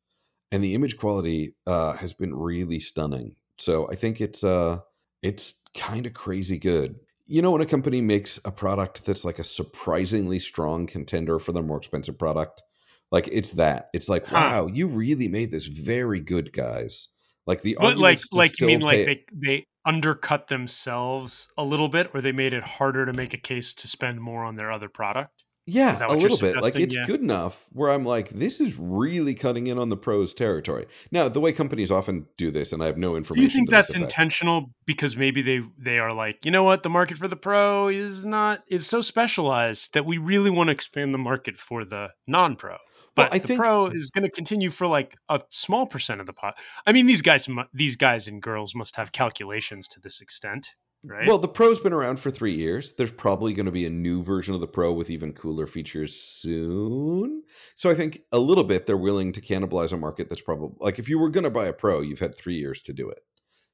And the image quality uh, has been really stunning. So I think it's uh, it's kind of crazy good. You know, when a company makes a product that's like a surprisingly strong contender for their more expensive product, like it's that. It's like, wow, you really made this very good, guys. Like the but like like you mean pay- like they they undercut themselves a little bit, or they made it harder to make a case to spend more on their other product? Yeah, a little bit. Like it's yeah. good enough where I'm like, this is really cutting in on the pros territory. Now, the way companies often do this, and I have no information. Do you think that's intentional because maybe they they are like, you know what, the market for the pro is not is so specialized that we really want to expand the market for the non-pro. But well, I the think, pro is going to continue for like a small percent of the pot. I mean, these guys, these guys and girls must have calculations to this extent, right? Well, the pro's been around for three years. There's probably going to be a new version of the pro with even cooler features soon. So I think a little bit they're willing to cannibalize a market that's probably like if you were going to buy a pro, you've had three years to do it.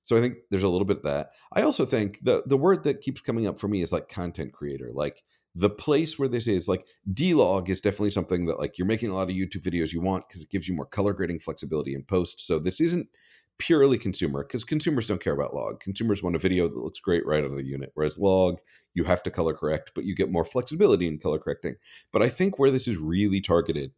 So I think there's a little bit of that. I also think the the word that keeps coming up for me is like content creator. Like the place where this is like d-log is definitely something that like you're making a lot of youtube videos you want because it gives you more color grading flexibility in post so this isn't purely consumer because consumers don't care about log. Consumers want a video that looks great right out of the unit whereas log you have to color correct but you get more flexibility in color correcting. But i think where this is really targeted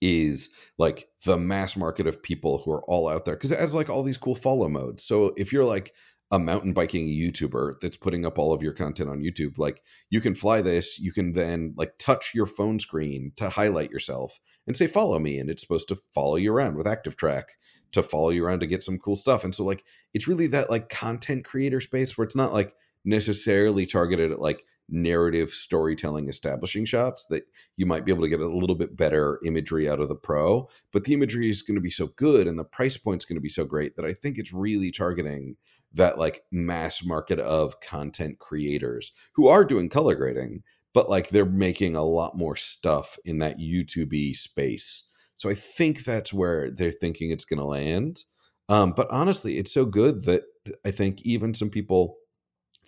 is like the mass market of people who are all out there because it has like all these cool follow modes. So if you're like a mountain biking YouTuber that's putting up all of your content on YouTube. Like you can fly this, you can then like touch your phone screen to highlight yourself and say follow me and it's supposed to follow you around with active track to follow you around to get some cool stuff. And so like it's really that like content creator space where it's not like necessarily targeted at like narrative storytelling establishing shots that you might be able to get a little bit better imagery out of the pro. But the imagery is going to be so good and the price point's going to be so great that i think it's really targeting that like mass market of content creators who are doing color grading but like they're making a lot more stuff in that youtube space. So i think that's where they're thinking it's going to land. Um, but honestly it's so good that i think even some people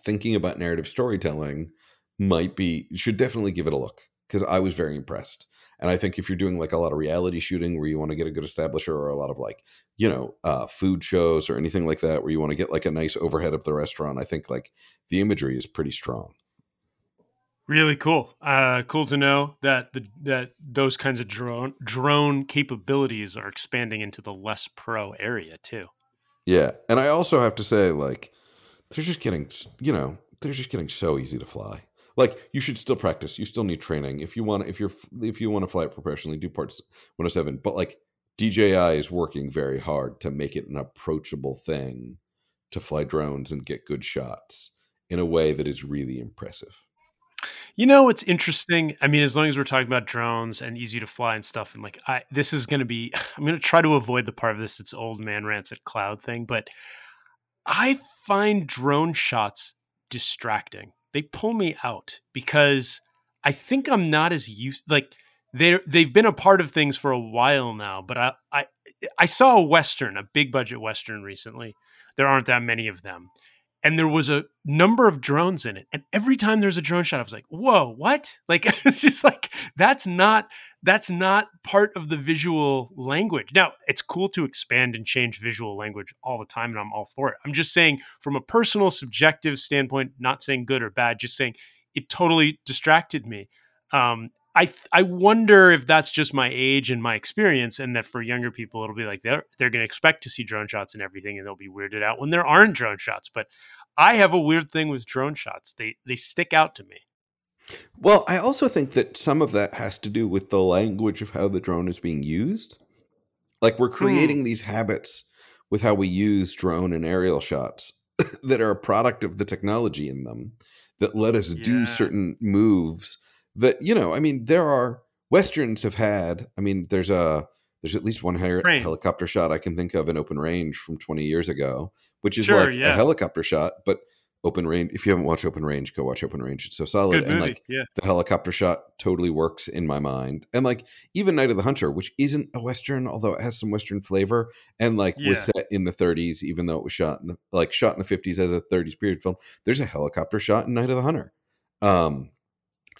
thinking about narrative storytelling might be should definitely give it a look because I was very impressed. And I think if you're doing like a lot of reality shooting where you want to get a good establisher or a lot of like, you know, uh, food shows or anything like that where you want to get like a nice overhead of the restaurant, I think like the imagery is pretty strong. Really cool. Uh, cool to know that the that those kinds of drone drone capabilities are expanding into the less pro area too. Yeah, and I also have to say, like, they're just getting, you know, they're just getting so easy to fly like you should still practice. You still need training. If you want if you're if you want to fly it professionally do parts 107 but like dji is working very hard to make it an approachable thing to fly drones and get good shots in a way that is really impressive. You know it's interesting? I mean as long as we're talking about drones and easy to fly and stuff and like i this is going to be (laughs) i'm going to try to avoid the part of this it's old man rants at cloud thing but i find drone shots distracting they pull me out because I think I'm not as used like they they've been a part of things for a while now, but I I I saw a western, a big budget western recently. There aren't that many of them. And there was a number of drones in it. And every time there's a drone shot i was like whoa what? (laughs) Like (laughs) it's just like that's not that's not part of the visual language now it's cool to expand and change visual language all the time and i'm all for it i'm just saying from a personal subjective standpoint not saying good or bad just saying it totally distracted me um, I I wonder if that's just my age and my experience, and that for younger people it'll be like they're they're going to expect to see drone shots and everything, and they'll be weirded out when there aren't drone shots. But I have a weird thing with drone shots; they they stick out to me. Well, I also think that some of that has to do with the language of how the drone is being used. Like we're hmm. creating hmm. these habits with how we use drone and aerial shots (laughs) that are a product of the technology in them that let us yeah. do certain moves that you know i mean there are westerns have had i mean there's a there's at least one helicopter shot i can think of in open range from 20 years ago which is sure, like yeah. a helicopter shot but open range if you haven't watched open range go watch open range it's so solid and like yeah. the helicopter shot totally works in my mind and like even night of the hunter which isn't a western although it has some western flavor and like yeah. was set in the 30s even though it was shot in the like shot in the 50s as a 30s period film there's a helicopter shot in night of the hunter um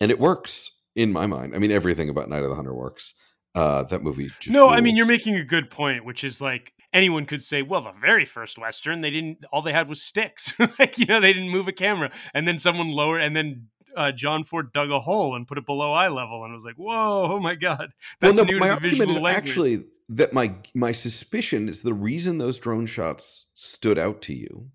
and it works in my mind. I mean, everything about Night of the Hunter works. Uh, that movie. no, rules. I mean you're making a good point, which is like anyone could say, well, the very first western, they didn't. All they had was sticks. (laughs) like you know, they didn't move a camera, and then someone lowered, and then uh, John Ford dug a hole and put it below eye level, and I was like, whoa, oh my god, (laughs) that's well, no, new my argument is language. actually that my my suspicion is the reason those drone shots stood out to you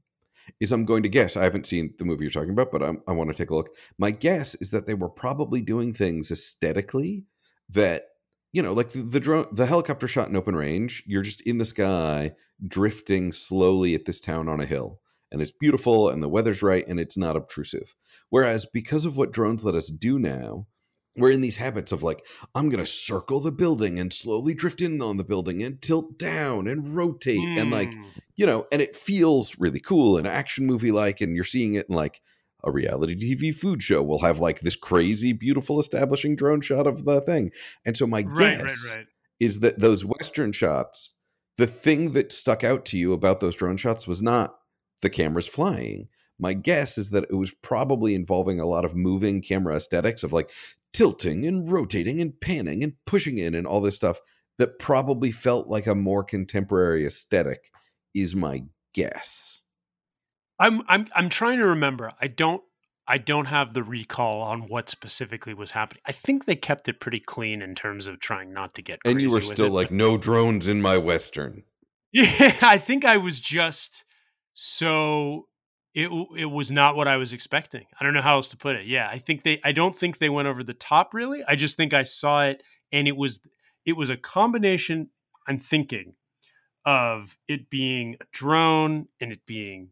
is I'm going to guess. I haven't seen the movie you're talking about, but I'm, i want to take a look. My guess is that they were probably doing things aesthetically that you know, like the, the drone, the helicopter shot in open range. You're just in the sky, drifting slowly at this town on a hill, and it's beautiful, and the weather's right, and it's not obtrusive. Whereas because of what drones let us do now, we're in these habits of like i'm going to circle the building and slowly drift in on the building and tilt down and rotate mm. and like hmm. you know and it feels really cool and action movie like and you're seeing it in like a reality tv food show will have like this crazy beautiful establishing drone shot of the thing and so my right, guess right, right. is that those western shots the thing that stuck out to you about those drone shots was not the cameras flying my guess is that it was probably involving a lot of moving camera aesthetics of like tilting and rotating and panning and pushing in and all this stuff that probably felt like a more contemporary aesthetic is my guess. I'm I'm I'm trying to remember. I don't I don't have the recall on what specifically was happening. I think they kept it pretty clean in terms of trying not to get. And you were still it, like, no drones in my western. (laughs) Yeah, I think I was just so it it was not what I was expecting. I don't know how else to put it. Yeah, I think they I don't think they went over the top really. I just think I saw it and it was it was a combination I'm thinking of it being a drone and it being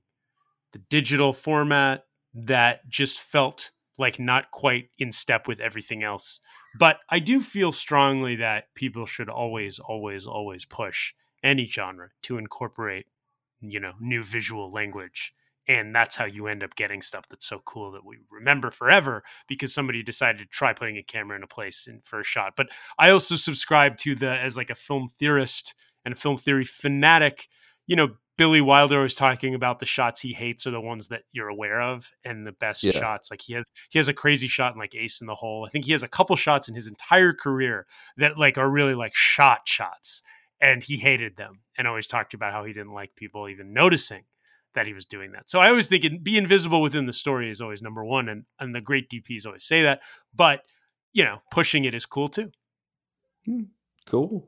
the digital format that just felt like not quite in step with everything else. But I do feel strongly that people should always, always, always push any genre to incorporate, you know, new visual language. And that's how you end up getting stuff that's so cool that we remember forever because somebody decided to try putting a camera in a place in a shot. But I also subscribe to the as like a film theorist and a film theory fanatic, you know, Billy Wilder was talking about the shots he hates are the ones that you're aware of, and the best yeah. shots. Like he has he has a crazy shot in like Ace in the Hole. I think he has a couple shots in his entire career that like are really like shot shots, and he hated them and always talked about how he didn't like people even noticing that he was doing that. So I always think it, be invisible within the story is always number one, and and the great DPs always say that. But you know, pushing it is cool too. Hmm, cool.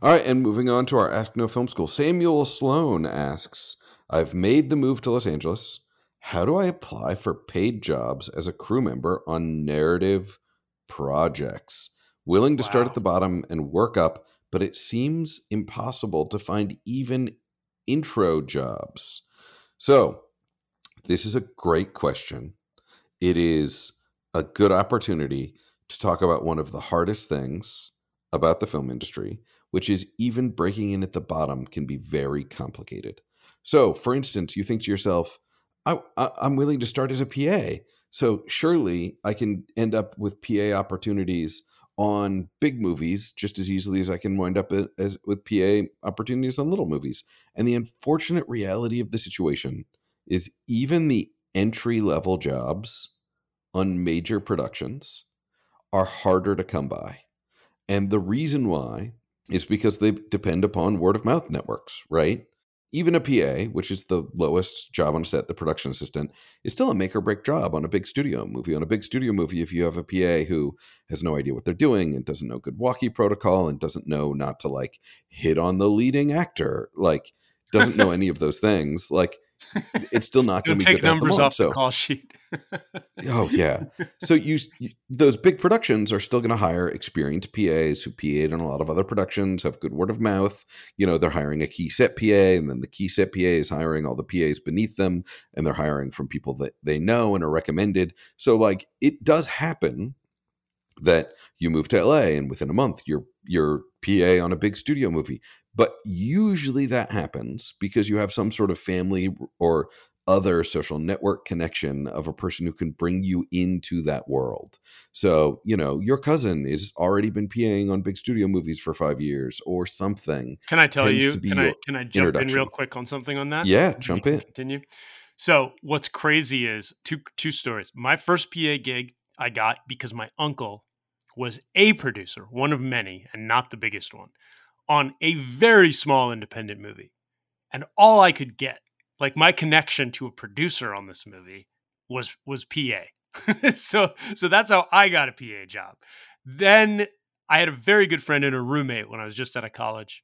All right, and moving on to our Ask No Film School. Samuel Sloan asks, I've made the move to Los Angeles. How do I apply for paid jobs as a crew member on narrative projects? Willing to wow. start at the bottom and work up, but it seems impossible to find even intro jobs. So, this is a great question. It is a good opportunity to talk about one of the hardest things about the film industry, which is even breaking in at the bottom can be very complicated. So, for instance, you think to yourself, I, am willing to start as a PA. So, surely I can end up with PA opportunities on big movies just as easily as I can wind up as, with PA opportunities on little movies. And the unfortunate reality of the situation is even the entry level jobs on major productions are harder to come by. And the reason why is because they depend upon word of mouth networks, right? Even a PA, which is the lowest job on set, the production assistant, is still a make or break job on a big studio movie. On a big studio movie, if you have a PA who has no idea what they're doing and doesn't know good walkie protocol and doesn't know not to like hit on the leading actor, like doesn't know any of those things, like it's still not going to take numbers off so, the call sheet. (laughs) oh yeah. So you, you, those big productions are still going to hire experienced PAs who PA'd on a lot of other productions, have good word of mouth. You know, they're hiring a key set PA, and then the key set PA is hiring all the PAs beneath them, and they're hiring from people that they know and are recommended. So like it does happen that you move to LA and within a month you're you're PA on a big studio movie. But usually that happens because you have some sort of family or other social network connection of a person who can bring you into that world. So, you know, your cousin is already been PAing on big studio movies for five years or something. Can I tell you? Can I can I jump in real quick on something on that? Yeah, jump in. Continue. So what's crazy is two two stories. My first PA gig I got because my uncle was a producer, one of many, and not the biggest one, on a very small independent movie. And all I could get, like my connection to a producer on this movie, was was PA. (laughs) so so that's how I got a PA job. Then I had a very good friend and a roommate when I was just out of college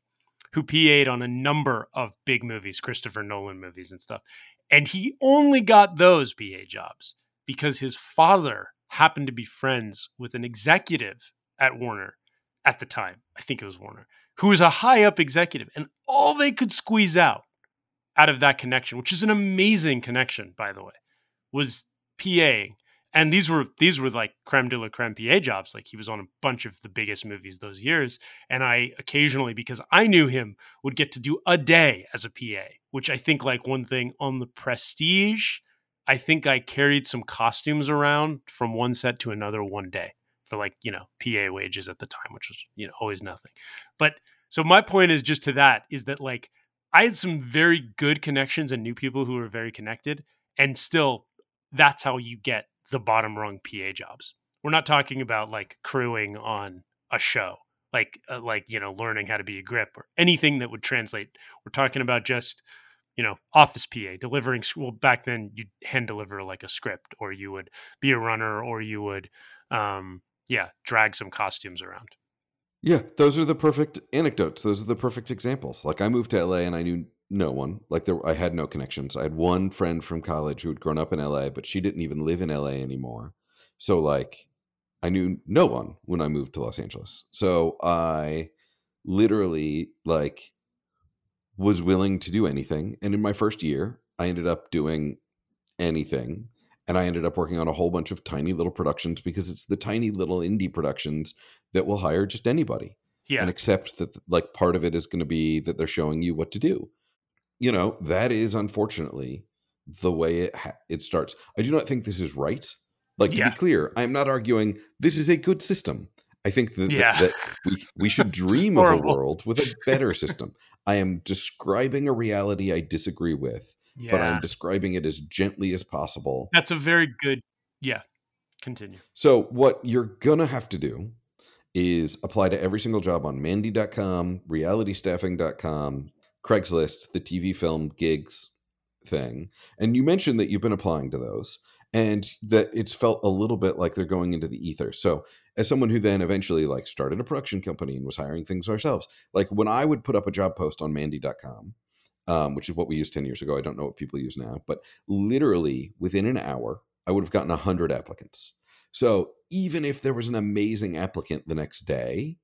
who PA'd on a number of big movies, Christopher Nolan movies and stuff. And he only got those PA jobs because his father happened to be friends with an executive at Warner at the time. I think it was Warner, who was a high up executive. And all they could squeeze out out of that connection, which is an amazing connection, by the way, was PA. And these were these were like creme de la creme PA jobs. Like he was on a bunch of the biggest movies those years. And I occasionally, because I knew him, would get to do a day as a PA, which I think like one thing on the prestige I think I carried some costumes around from one set to another one day for like, you know, PA wages at the time, which was, you know, always nothing. But so my point is just to that is that like I had some very good connections and knew people who were very connected. And still, that's how you get the bottom rung PA jobs. We're not talking about like crewing on a show, like, uh, like, you know, learning how to be a grip or anything that would translate. We're talking about just you know, office PA delivering. Well, back then you'd hand deliver like a script, or you would be a runner, or you would, um, yeah, drag some costumes around. Yeah, those are the perfect anecdotes. Those are the perfect examples. Like I moved to LA and I knew no one. Like there, I had no connections. I had one friend from college who had grown up in LA, but she didn't even live in LA anymore. So like, I knew no one when I moved to Los Angeles. So I literally like was willing to do anything. And in my first year, I ended up doing anything. And I ended up working on a whole bunch of tiny little productions because it's the tiny little indie productions that will hire just anybody Yeah. and accept that like part of it is going to be that they're showing you what to do. You know, that is unfortunately the way it ha- it starts. I do not think this is right. Like to be clear, I am not arguing this is a good system. I think that, that- Yeah. that we we should (laughs) dream of a world with a better system. I am describing a reality I disagree with, yeah. but I'm describing it as gently as possible. That's a very good. Yeah. Continue. So what you're gonna have to do is apply to every single job on Mandy.com, RealityStaffing.com, Craigslist, the TV film gigs thing. And you mentioned that you've been applying to those and that it's felt a little bit like they're going into the ether. So as someone who then eventually like started a production company and was hiring things ourselves, like when I would put up a job post on Mandy.com, um, which is what we used 10 years ago. I don't know what people use now, but literally within an hour, I would have gotten 100 applicants. So even if there was an amazing applicant the next day,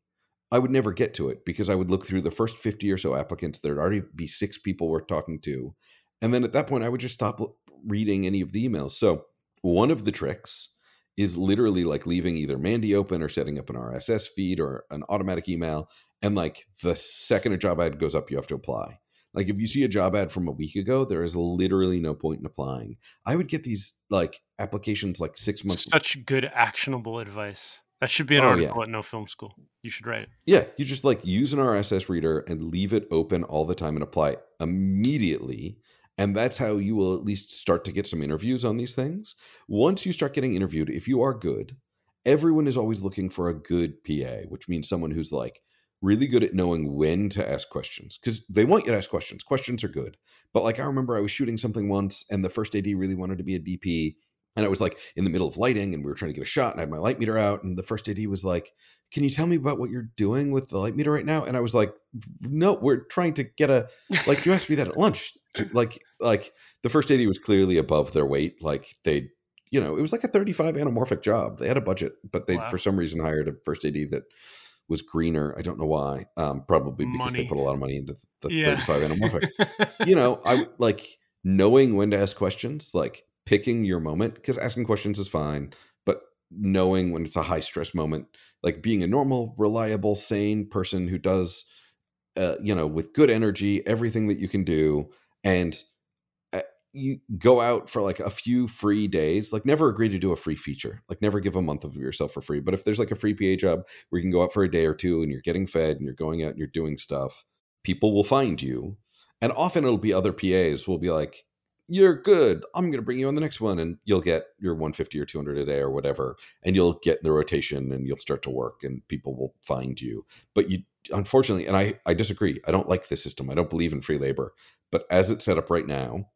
I would never get to it because I would look through the first 50 or so applicants. There'd already be six people worth talking to. And then at that point, I would just stop reading any of the emails. So one of the tricks is literally like leaving either Mandy open or setting up an RSS feed or an automatic email. And like the second a job ad goes up, you have to apply. Like if you see a job ad from a week ago, there is literally no point in applying. I would get these like applications like six months. Such good actionable advice. That should be an Oh, article yeah. at No Film School. You should write it. Yeah, you just like use an RSS reader and leave it open all the time and apply immediately. And that's how you will at least start to get some interviews on these things. Once you start getting interviewed, if you are good, everyone is always looking for a good PA, which means someone who's like really good at knowing when to ask questions because they want you to ask questions. Questions are good. But like I remember I was shooting something once and the first AD really wanted to be a DP. And I was like in the middle of lighting and we were trying to get a shot and I had my light meter out. And the first AD was like, Can you tell me about what you're doing with the light meter right now? And I was like, No, we're trying to get a like you asked me that at lunch. Like like the first AD was clearly above their weight. Like they you know, it was like a 35 anamorphic job. They had a budget, but they Wow. for some reason hired a first AD that was greener. I don't know why. Um, probably because they put a lot of money into the Yeah. 35 anamorphic (laughs) you know, I like knowing when to ask questions, like picking your moment, because asking questions is fine, but knowing when it's a high stress moment, like being a normal, reliable, sane person who does, uh, you know, with good energy, everything that you can do, and you go out for like a few free days. Like, never agree to do a free feature. Like, never give a month of yourself for free. But if there's like a free PA job where you can go out for a day or two and you're getting fed and you're going out and you're doing stuff, people will find you and often it'll be other PAs will be like, "You're good. I'm going to bring you on the next one," and you'll get your 150 or 200 a day or whatever, and you'll get in the rotation and you'll start to work, and people will find you. But you, unfortunately, and I, I disagree. I don't like this system. I don't believe in free labor. But as it's set up right now,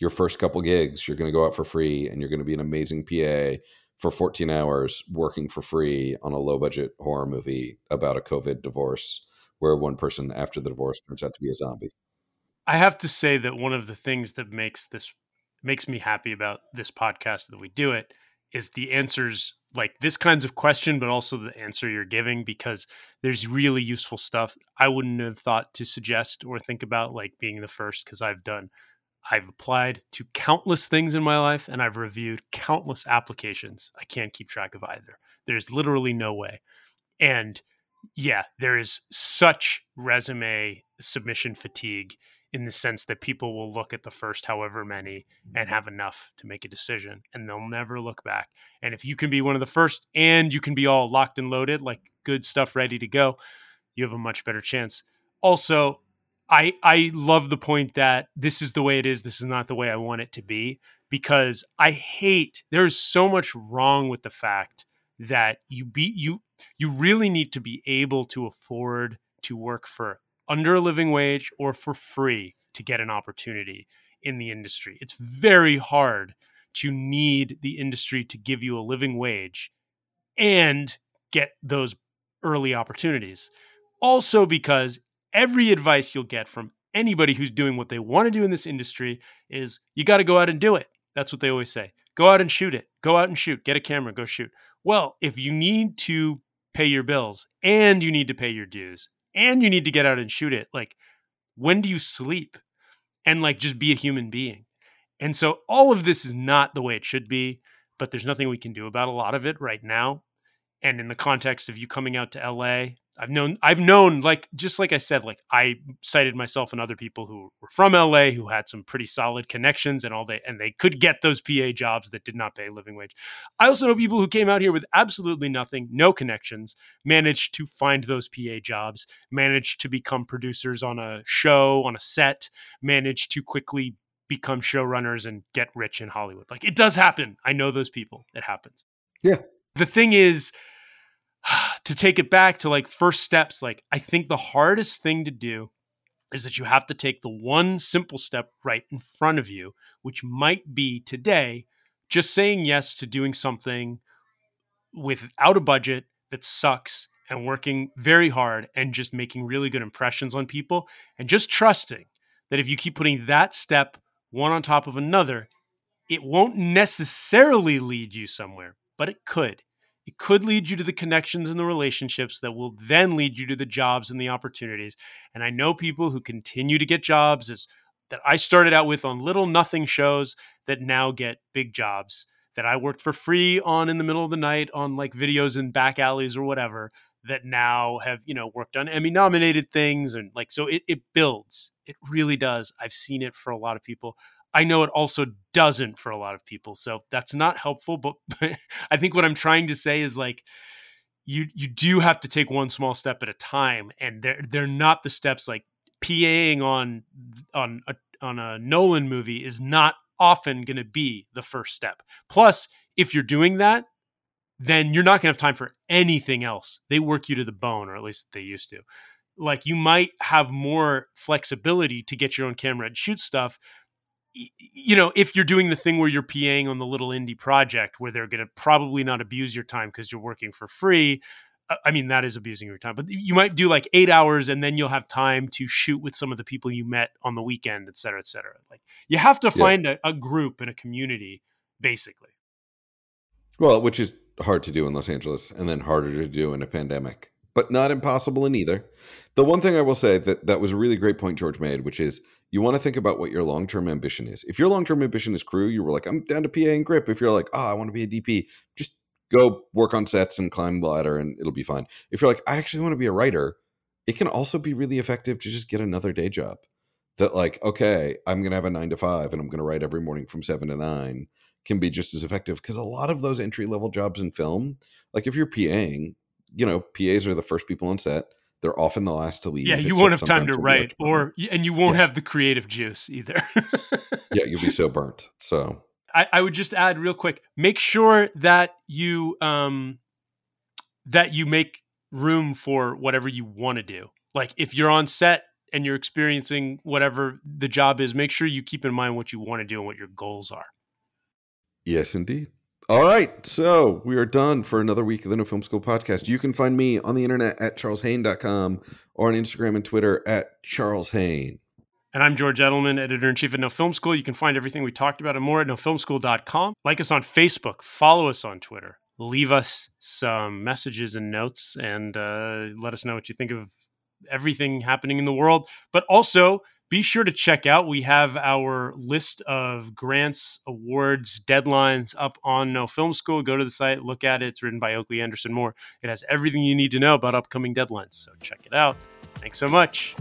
your first couple gigs, you're going to go out for free, and you're going to be an amazing PA for 14 hours working for free on a low budget horror movie about a COVID divorce where one person after the divorce turns out to be a zombie. I have to say that one of the things that makes this makes me happy about this podcast that we do it is the answers like this kinds of question, but also the answer you're giving because there's really useful stuff I wouldn't have thought to suggest or think about, like being the first, because I've done I've applied to countless things in my life and I've reviewed countless applications. I can't keep track of either. There's literally no way. And yeah, there is such resume submission fatigue in the sense that people will look at the first however many and mm-hmm. have enough to make a decision and they'll never look back. And if you can be one of the first and you can be all locked and loaded, like good stuff ready to go, you have a much better chance. Also, I I love the point that this is the way it is, this is not the way I want it to be because I hate there's so much wrong with the fact that you be you you really need to be able to afford to work for under a living wage or for free to get an opportunity in the industry. It's very hard to need the industry to give you a living wage and get those early opportunities. Also, because every advice you'll get from anybody who's doing what they want to do in this industry is you got to go out and do it. That's what they always say. Go out and shoot it. Go out and shoot. Get a camera, go shoot. Well, if you need to pay your bills and you need to pay your dues and you need to get out and shoot it, like when do you sleep? And like just be a human being. And so all of this is not the way it should be, but there's nothing we can do about a lot of it right now. And in the context of you coming out to LA, I've known I've known like just like I said like I cited myself and other people who were from LA who had some pretty solid connections and all they and they could get those PA jobs that did not pay living wage. I also know people who came out here with absolutely nothing, no connections, managed to find those PA jobs, managed to become producers on a show, on a set, managed to quickly become showrunners and get rich in Hollywood. Like it does happen. I know those people. It happens. Yeah. The thing is (sighs) to take it back to like first steps, like I think the hardest thing to do is that you have to take the one simple step right in front of you, which might be today just saying yes to doing something without a budget that sucks and working very hard and just making really good impressions on people and just trusting that if you keep putting that step one on top of another, it won't necessarily lead you somewhere, but it could. It could lead you to the connections and the relationships that will then lead you to the jobs and the opportunities. And I know people who continue to get jobs as that I started out with on little nothing shows that now get big jobs that I worked for free on in the middle of the night on like videos in back alleys or whatever that now have, you know, worked on Emmy nominated things and like so it, it builds. It really does. I've seen it for a lot of people. I know it also doesn't for a lot of people. So that's not helpful. But, (laughs) I think what I'm trying to say is like you you do have to take one small step at a time, and they're they're not the steps like PAing on on a on a Nolan movie is not often going to be the first step. Plus, if you're doing that, then you're not going to have time for anything else. They work you to the bone, or at least they used to. Like you might have more flexibility to get your own camera and shoot stuff, you know, if you're doing the thing where you're PAing on the little indie project where they're going to probably not abuse your time because you're working for free. Uh, I mean, that is abusing your time, but you might do like eight hours and then you'll have time to shoot with some of the people you met on the weekend, et cetera, et cetera. Like you have to find yeah. a, a group and a community, basically. Well, which is hard to do in Los Angeles and then harder to do in a pandemic, but not impossible in either. The one thing I will say that that was a really great point George made, which is you want to think about what your long term ambition is. If your long term ambition is crew, you were like, I'm down to PA and grip. If you're like, oh, I want to be a DP, just go work on sets and climb the ladder and it'll be fine. If you're like, I actually want to be a writer, it can also be really effective to just get another day job. That, like, okay, I'm going to have a nine to five and I'm going to write every morning from seven to nine can be just as effective because a lot of those entry level jobs in film, like if you're PAing, you know, PAs are the first people on set they're often the last to leave. Yeah, you won't have time to write, or (laughs) and you won't yeah. have the creative juice either. (laughs) yeah, you'll be so burnt. So I, I, would just add real quick: make sure that you um that you make room for whatever you want to do. Like if you're on set and you're experiencing whatever the job is, make sure you keep in mind what you want to do and what your goals are. Yes, indeed. All right, so we are done for another week of the No Film School podcast. You can find me on the internet at charleshaine.com or on Instagram and Twitter at charleshaine. And I'm George Edelman, editor in chief at No Film School. You can find everything we talked about and more at nofilmschool.com. Like us on Facebook, follow us on Twitter, leave us some messages and notes, and uh, let us know what you think of everything happening in the world. But also, be sure to check out. We have our list of grants, awards, deadlines up on No Film School. Go to the site, look at it. It's written by Oakley Anderson Moore. It has everything you need to know about upcoming deadlines. So check it out. Thanks so much.